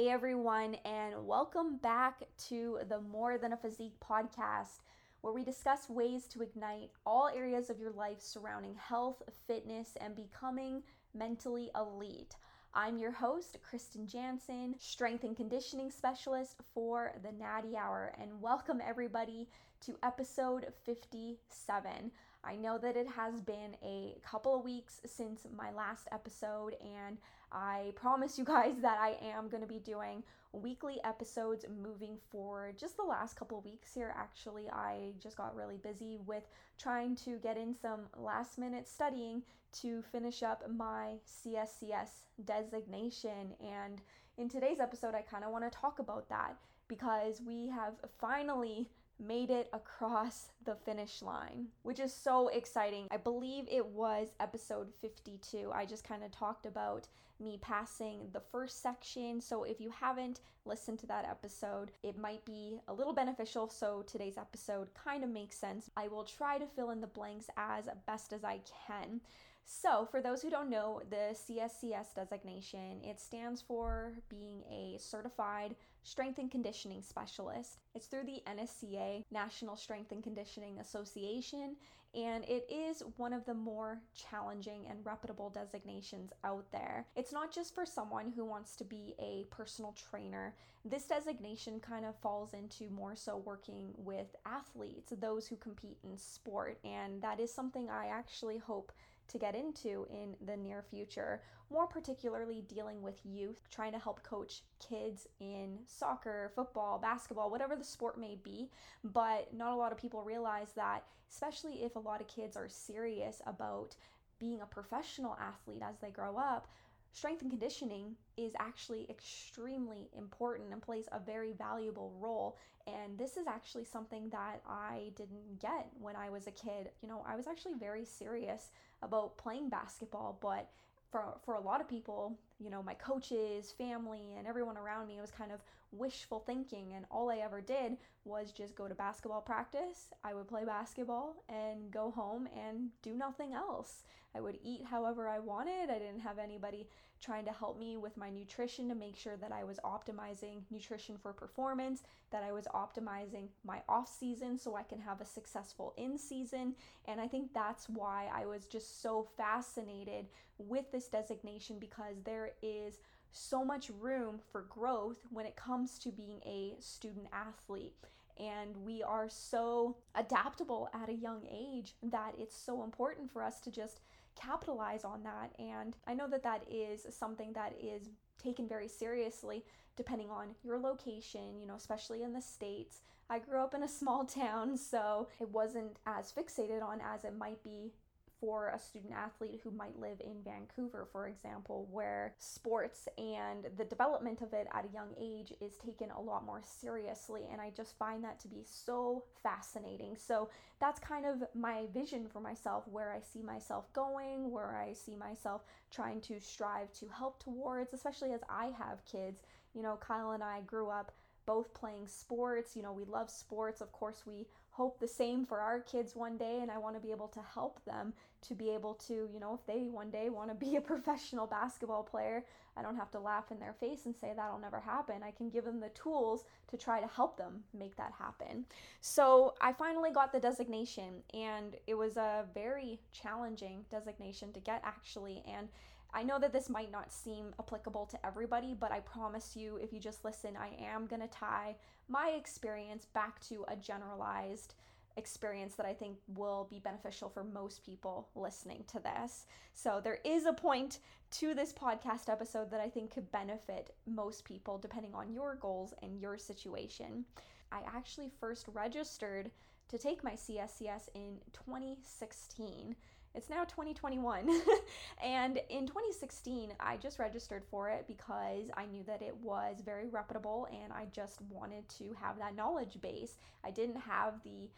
Hey everyone, and welcome back to the More Than a Physique podcast, where we discuss ways to ignite all areas of your life surrounding health, fitness, and becoming mentally elite. I'm your host, Kristen Jansen, strength and conditioning specialist for the Natty Hour, and welcome everybody to episode 57. I know that it has been a couple of weeks since my last episode, and I promise you guys that I am going to be doing weekly episodes moving forward. Just the last couple weeks here, actually, I just got really busy with trying to get in some last minute studying to finish up my CSCS designation. And in today's episode, I kind of want to talk about that because we have finally made it across the finish line, which is so exciting. I believe it was episode 52. I just kind of talked about me passing the first section. So if you haven't listened to that episode, it might be a little beneficial. So today's episode kind of makes sense. I will try to fill in the blanks as best as I can. So, for those who don't know, the CSCS designation, it stands for being a certified strength and conditioning specialist. It's through the NSCA, National Strength and Conditioning Association, and it is one of the more challenging and reputable designations out there. It's not just for someone who wants to be a personal trainer. This designation kind of falls into more so working with athletes, those who compete in sport, and that is something I actually hope to get into in the near future, more particularly dealing with youth, trying to help coach kids in soccer, football, basketball, whatever the sport may be. But not a lot of people realize that, especially if a lot of kids are serious about being a professional athlete as they grow up, strength and conditioning is actually extremely important and plays a very valuable role. And this is actually something that I didn't get when I was a kid. You know, I was actually very serious about playing basketball, but for, for a lot of people, you know, my coaches, family, and everyone around me, it was kind of wishful thinking. And all I ever did was just go to basketball practice. I would play basketball and go home and do nothing else. I would eat however I wanted. I didn't have anybody trying to help me with my nutrition to make sure that I was optimizing nutrition for performance, that I was optimizing my off season so I can have a successful in season. And I think that's why I was just so fascinated with this designation because there is so much room for growth when it comes to being a student athlete. And we are so adaptable at a young age that it's so important for us to just capitalize on that. And I know that that is something that is taken very seriously depending on your location, you know, especially in the States. I grew up in a small town, so it wasn't as fixated on as it might be for a student athlete who might live in Vancouver, for example, where sports and the development of it at a young age is taken a lot more seriously. And I just find that to be so fascinating. So that's kind of my vision for myself, where I see myself going, where I see myself trying to strive to help towards, especially as I have kids. You know, Kyle and I grew up both playing sports. You know, we love sports. Of course, we hope the same for our kids one day, and I want to be able to help them to be able to, you know, if they one day want to be a professional basketball player, I don't have to laugh in their face and say that'll never happen. I can give them the tools to try to help them make that happen. So I finally got the designation, and it was a very challenging designation to get actually. And I know that this might not seem applicable to everybody, but I promise you, if you just listen, I am going to tie my experience back to a generalized experience that I think will be beneficial for most people listening to this. So, there is a point to this podcast episode that I think could benefit most people depending on your goals and your situation. I actually first registered to take my CSCS in 2016 it's now 2021. and in 2016, I just registered for it because I knew that it was very reputable and I just wanted to have that knowledge base. I didn't have the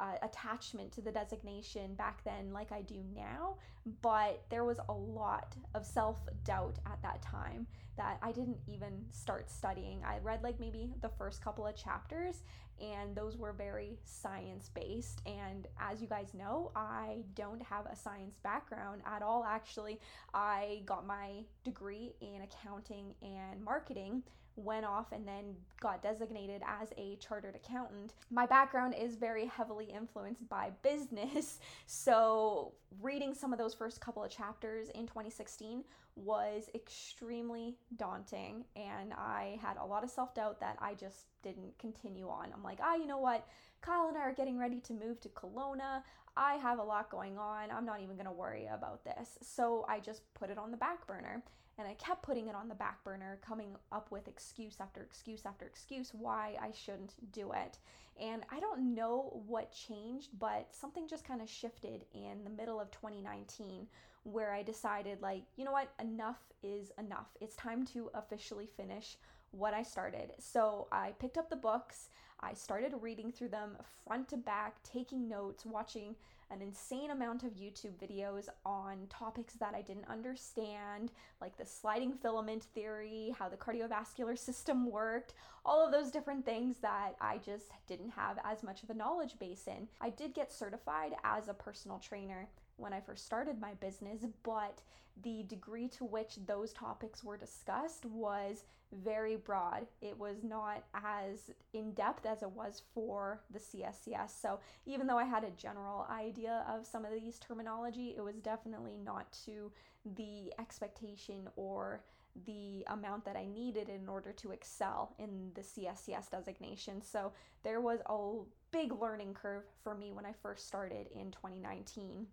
uh, attachment to the designation back then like I do now, but there was a lot of self doubt at that time that I didn't even start studying. I read like maybe the first couple of chapters, and those were very science based. And as you guys know, I don't have a science background at all, actually. I got my degree in accounting and marketing went off and then got designated as a chartered accountant. My background is very heavily influenced by business, so reading some of those first couple of chapters in 2016 was extremely daunting, and I had a lot of self doubt that I just didn't continue on. I'm like, ah, you know what? Kyle and I are getting ready to move to Kelowna. I have a lot going on. I'm not even going to worry about this. So I just put it on the back burner. And I kept putting it on the back burner, coming up with excuse after excuse after excuse why I shouldn't do it. And I don't know what changed, but something just kind of shifted in the middle of 2019 where I decided, like, you know what, enough is enough. It's time to officially finish what I started. So I picked up the books, I started reading through them front to back, taking notes, watching an insane amount of YouTube videos on topics that I didn't understand, like the sliding filament theory, how the cardiovascular system worked, all of those different things that I just didn't have as much of a knowledge base in. I did get certified as a personal trainer when I first started my business, but the degree to which those topics were discussed was very broad. It was not as in depth as it was for the CSCS. So, even though I had a general idea of some of these terminology, it was definitely not to the expectation or the amount that I needed in order to excel in the CSCS designation. So, there was a big learning curve for me when I first started in 2019.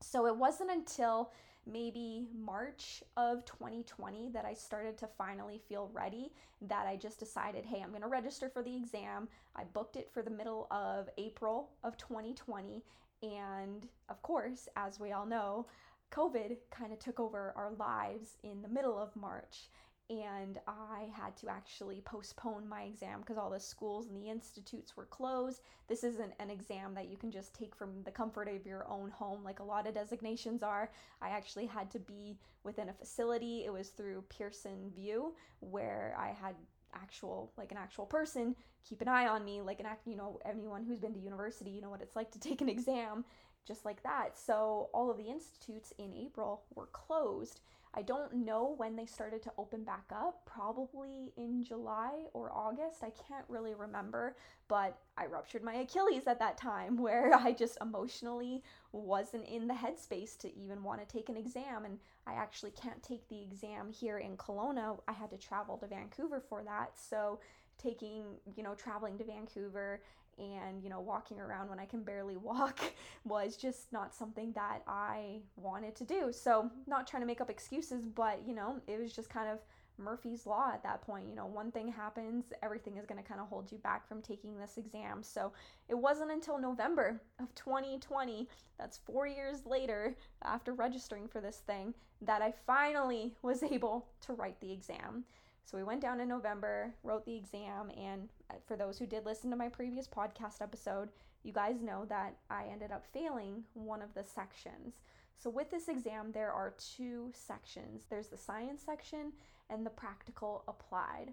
So, it wasn't until maybe March of 2020 that I started to finally feel ready. That I just decided, hey, I'm going to register for the exam. I booked it for the middle of April of 2020. And of course, as we all know, COVID kind of took over our lives in the middle of March and I had to actually postpone my exam because all the schools and the institutes were closed. This isn't an exam that you can just take from the comfort of your own home like a lot of designations are. I actually had to be within a facility. It was through Pearson VUE where I had actual like an actual person keep an eye on me like an act you know anyone who's been to university you know what it's like to take an exam just like that so all of the institutes in april were closed I don't know when they started to open back up, probably in July or August. I can't really remember, but I ruptured my Achilles at that time where I just emotionally wasn't in the headspace to even want to take an exam. And I actually can't take the exam here in Kelowna. I had to travel to Vancouver for that. So, taking, you know, traveling to Vancouver and you know walking around when i can barely walk was just not something that i wanted to do. So not trying to make up excuses but you know it was just kind of murphy's law at that point. You know one thing happens everything is going to kind of hold you back from taking this exam. So it wasn't until november of 2020 that's four years later after registering for this thing that i finally was able to write the exam. So we went down in November, wrote the exam, and for those who did listen to my previous podcast episode, you guys know that I ended up failing one of the sections. So with this exam, there are two sections there's the science section and the practical applied.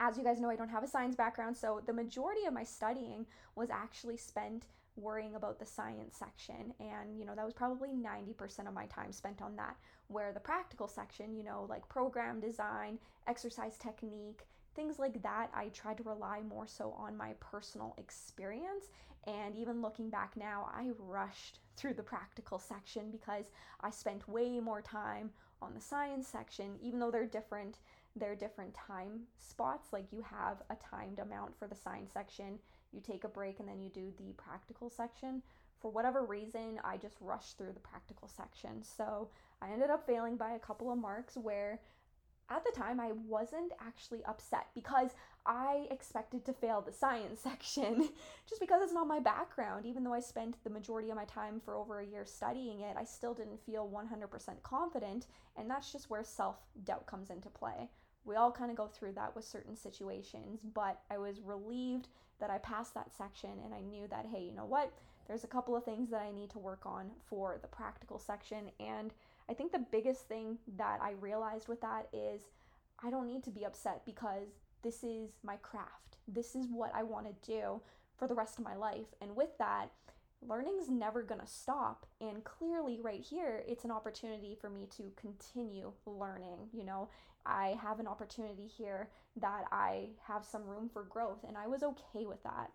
As you guys know, I don't have a science background, so the majority of my studying was actually spent worrying about the science section. And, you know, that was probably 90% of my time spent on that. Where the practical section, you know, like program design, exercise technique, things like that, I tried to rely more so on my personal experience. And even looking back now, I rushed through the practical section because I spent way more time on the science section, even though they're different. They're different time spots. Like you have a timed amount for the science section, you take a break, and then you do the practical section. For whatever reason, I just rushed through the practical section. So I ended up failing by a couple of marks where at the time, I wasn't actually upset because I expected to fail the science section just because it's not my background. Even though I spent the majority of my time for over a year studying it, I still didn't feel 100% confident. And that's just where self doubt comes into play. We all kind of go through that with certain situations, but I was relieved that I passed that section and I knew that, hey, you know what? There's a couple of things that I need to work on for the practical section. And I think the biggest thing that I realized with that is I don't need to be upset because this is my craft. This is what I want to do for the rest of my life. And with that, learning's never going to stop. And clearly, right here, it's an opportunity for me to continue learning. You know, I have an opportunity here that I have some room for growth, and I was okay with that.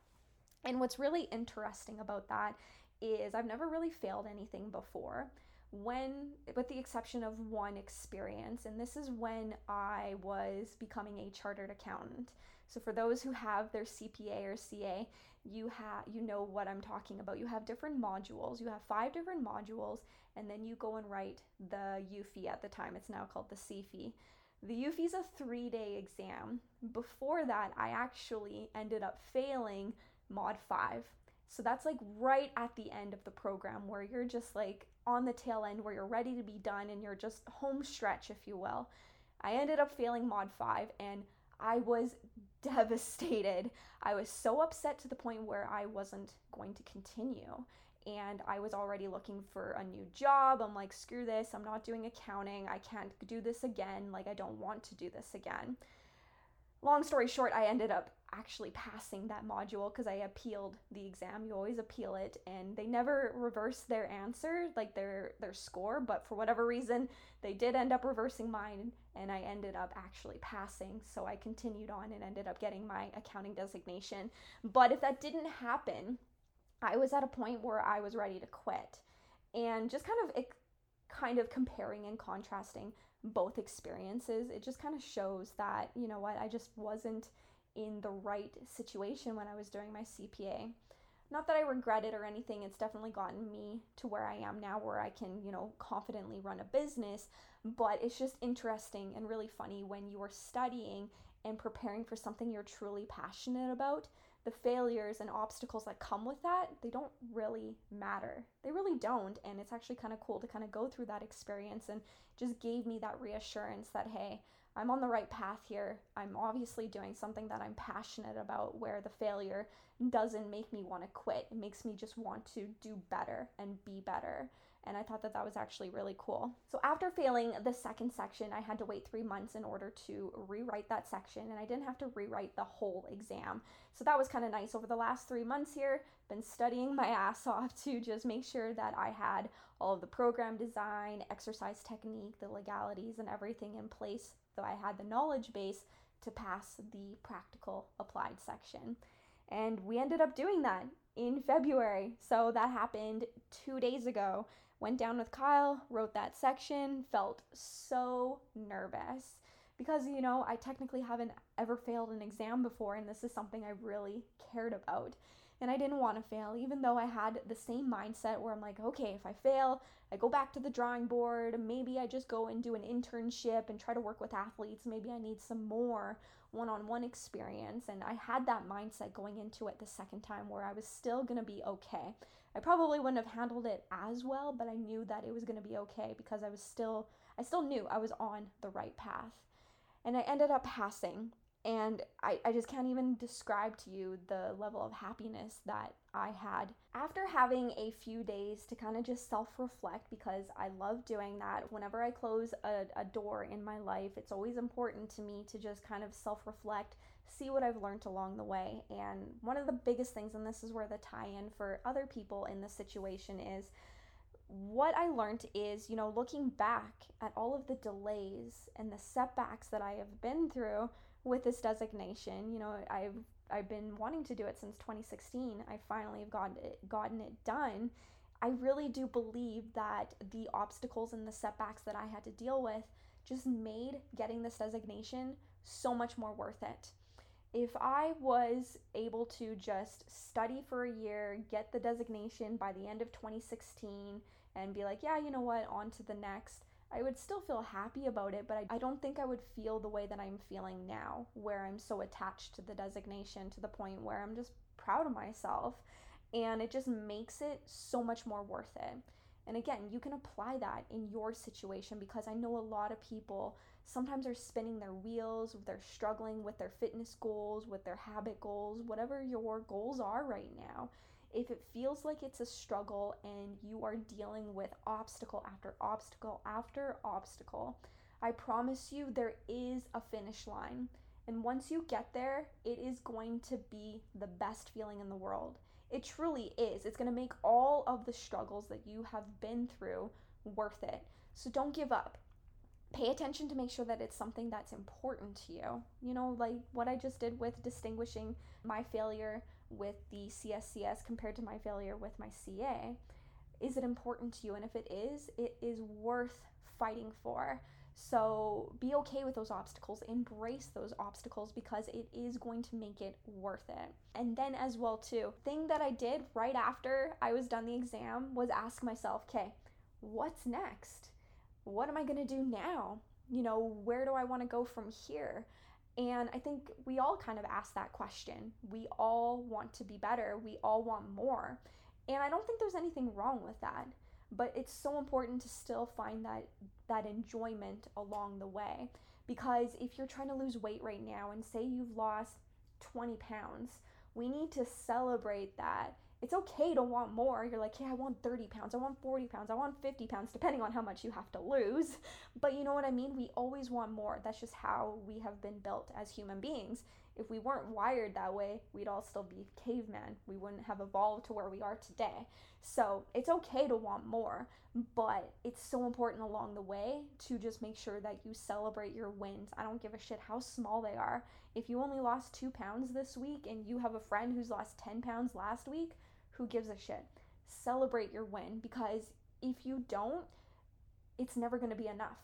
And what's really interesting about that is I've never really failed anything before when, with the exception of one experience, and this is when I was becoming a chartered accountant. So for those who have their CPA or CA, you have you know what I'm talking about. You have different modules. You have five different modules, and then you go and write the UFE at the time. It's now called the CFE. The UFE is a three-day exam. Before that, I actually ended up failing Mod 5. So that's like right at the end of the program where you're just like on the tail end where you're ready to be done and you're just home stretch, if you will. I ended up failing Mod 5 and I was devastated. I was so upset to the point where I wasn't going to continue. And I was already looking for a new job. I'm like, screw this. I'm not doing accounting. I can't do this again. Like, I don't want to do this again. Long story short, I ended up actually passing that module because I appealed the exam. You always appeal it, and they never reversed their answer, like their their score. But for whatever reason, they did end up reversing mine, and I ended up actually passing. So I continued on and ended up getting my accounting designation. But if that didn't happen, I was at a point where I was ready to quit, and just kind of kind of comparing and contrasting both experiences, it just kind of shows that you know what I just wasn't in the right situation when I was doing my CPA. Not that I regret it or anything, it's definitely gotten me to where I am now, where I can, you know, confidently run a business. But it's just interesting and really funny when you are studying and preparing for something you're truly passionate about. The failures and obstacles that come with that, they don't really matter. They really don't. And it's actually kind of cool to kind of go through that experience and just gave me that reassurance that, hey, I'm on the right path here. I'm obviously doing something that I'm passionate about where the failure doesn't make me want to quit. It makes me just want to do better and be better. And I thought that that was actually really cool. So, after failing the second section, I had to wait three months in order to rewrite that section, and I didn't have to rewrite the whole exam. So, that was kind of nice. Over the last three months here, been studying my ass off to just make sure that I had all of the program design, exercise technique, the legalities, and everything in place so I had the knowledge base to pass the practical applied section. And we ended up doing that in February. So that happened two days ago. Went down with Kyle, wrote that section, felt so nervous because, you know, I technically haven't ever failed an exam before, and this is something I really cared about and I didn't want to fail, even though I had the same mindset where I'm like, okay, if I fail, I go back to the drawing board. Maybe I just go and do an internship and try to work with athletes. Maybe I need some more one on one experience. And I had that mindset going into it the second time where I was still going to be okay. I probably wouldn't have handled it as well, but I knew that it was going to be okay because I was still, I still knew I was on the right path. And I ended up passing and I, I just can't even describe to you the level of happiness that I had after having a few days to kind of just self reflect because I love doing that. Whenever I close a, a door in my life, it's always important to me to just kind of self reflect, see what I've learned along the way. And one of the biggest things, and this is where the tie in for other people in this situation is what I learned is, you know, looking back at all of the delays and the setbacks that I have been through with this designation. You know, I've I've been wanting to do it since 2016. I finally have gotten it, gotten it done. I really do believe that the obstacles and the setbacks that I had to deal with just made getting this designation so much more worth it. If I was able to just study for a year, get the designation by the end of 2016, and be like, yeah, you know what, on to the next, I would still feel happy about it, but I, I don't think I would feel the way that I'm feeling now, where I'm so attached to the designation to the point where I'm just proud of myself. And it just makes it so much more worth it. And again, you can apply that in your situation because I know a lot of people sometimes they're spinning their wheels, they're struggling with their fitness goals, with their habit goals, whatever your goals are right now. If it feels like it's a struggle and you are dealing with obstacle after obstacle after obstacle, I promise you there is a finish line. And once you get there, it is going to be the best feeling in the world. It truly is. It's going to make all of the struggles that you have been through worth it. So don't give up. Pay attention to make sure that it's something that's important to you. You know, like what I just did with distinguishing my failure with the CSCS compared to my failure with my CA. Is it important to you? And if it is, it is worth fighting for. So be okay with those obstacles, embrace those obstacles because it is going to make it worth it. And then, as well, too, thing that I did right after I was done the exam was ask myself, okay, what's next? What am I going to do now? You know, where do I want to go from here? And I think we all kind of ask that question. We all want to be better, we all want more. And I don't think there's anything wrong with that but it's so important to still find that that enjoyment along the way because if you're trying to lose weight right now and say you've lost 20 pounds we need to celebrate that it's okay to want more. You're like, yeah, I want 30 pounds, I want 40 pounds, I want 50 pounds, depending on how much you have to lose. But you know what I mean? We always want more. That's just how we have been built as human beings if we weren't wired that way, we'd all still be cavemen. We wouldn't have evolved to where we are today. So it's okay to want more, but it's so important along the way to just make sure that you celebrate your wins. I don't give a shit how small they are. If you only lost two pounds this week and you have a friend who's lost 10 pounds last week, who gives a shit? Celebrate your win because if you don't, it's never going to be enough.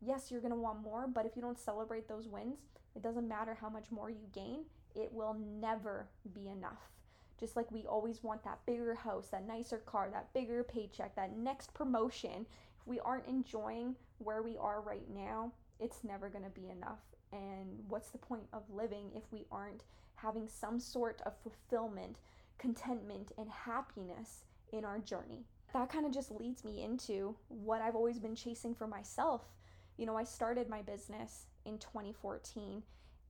Yes, you're going to want more, but if you don't celebrate those wins, it doesn't matter how much more you gain, it will never be enough. Just like we always want that bigger house, that nicer car, that bigger paycheck, that next promotion. If we aren't enjoying where we are right now, it's never going to be enough. And what's the point of living if we aren't having some sort of fulfillment, contentment, and happiness in our journey? That kind of just leads me into what I've always been chasing for myself. You know, I started my business in 2014.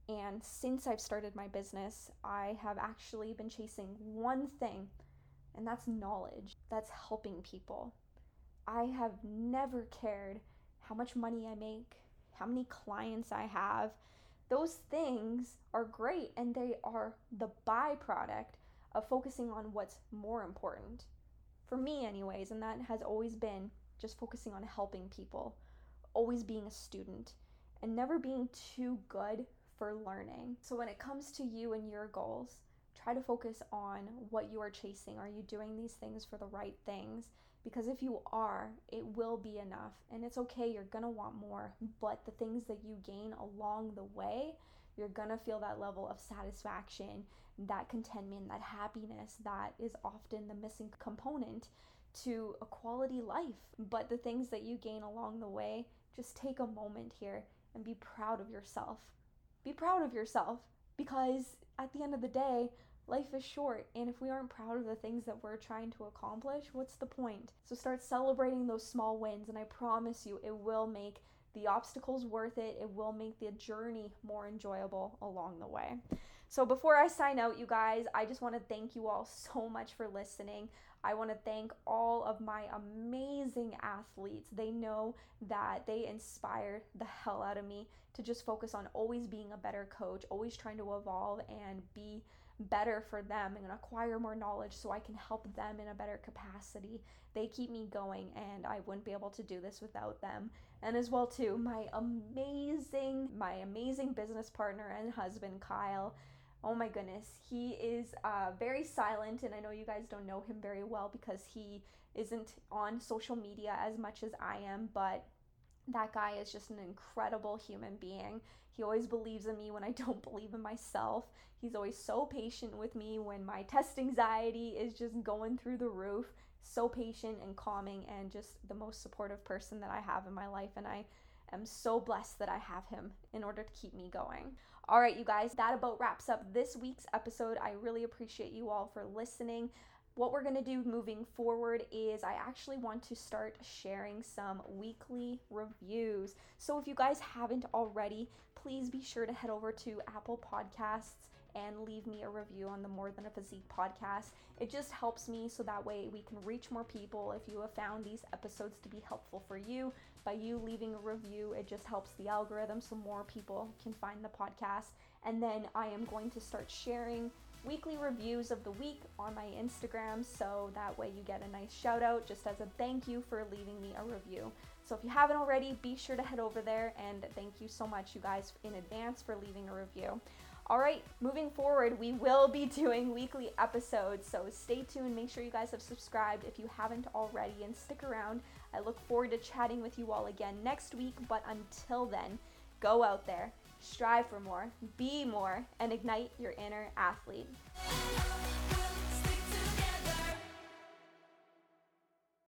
And since I've started my business, I have actually been chasing one thing, and that's knowledge. That's helping people. I have never cared how much money I make, how many clients I have. Those things are great and they are the byproduct of focusing on what's more important. For me, anyways, and that has always been just focusing on helping people, always being a student and never being too good for learning. So, when it comes to you and your goals, try to focus on what you are chasing. Are you doing these things for the right things? Because if you are, it will be enough. And it's okay, you're gonna want more. But the things that you gain along the way, you're gonna feel that level of satisfaction, that contentment, that happiness that is often the missing component to a quality life. But the things that you gain along the way, just take a moment here and be proud of yourself. Be proud of yourself because at the end of the day, life is short, and if we aren't proud of the things that we're trying to accomplish, what's the point? So start celebrating those small wins, and I promise you, it will make the obstacles worth it. It will make the journey more enjoyable along the way. So, before I sign out, you guys, I just want to thank you all so much for listening. I want to thank all of my amazing athletes. They know that they inspire the hell out of me to just focus on always being a better coach, always trying to evolve and be better for them and acquire more knowledge so I can help them in a better capacity. They keep me going and I wouldn't be able to do this without them. And as well too, my amazing my amazing business partner and husband Kyle oh my goodness, he is uh, very silent, and I know you guys don't know him very well because he isn't on social media as much as I am, but that guy is just an incredible human being. He always believes in me when I don't believe in myself. He's always so patient with me when my test anxiety is just going through the roof. so patient and calming and just the most supportive person that I have in my life. And I am so blessed that I have him in order to keep me going. All right, you guys, that about wraps up this week's episode. I really appreciate you all for listening. What we're going to do moving forward is I actually want to start sharing some weekly reviews. So if you guys haven't already, please be sure to head over to Apple Podcasts and leave me a review on the More Than a Physique podcast. It just helps me so that way we can reach more people. If you have found these episodes to be helpful for you, by you leaving a review, it just helps the algorithm so more people can find the podcast. And then I am going to start sharing weekly reviews of the week on my Instagram so that way you get a nice shout out just as a thank you for leaving me a review. So if you haven't already, be sure to head over there and thank you so much, you guys, in advance for leaving a review. All right, moving forward, we will be doing weekly episodes, so stay tuned. Make sure you guys have subscribed if you haven't already, and stick around. I look forward to chatting with you all again next week, but until then, go out there, strive for more, be more, and ignite your inner athlete.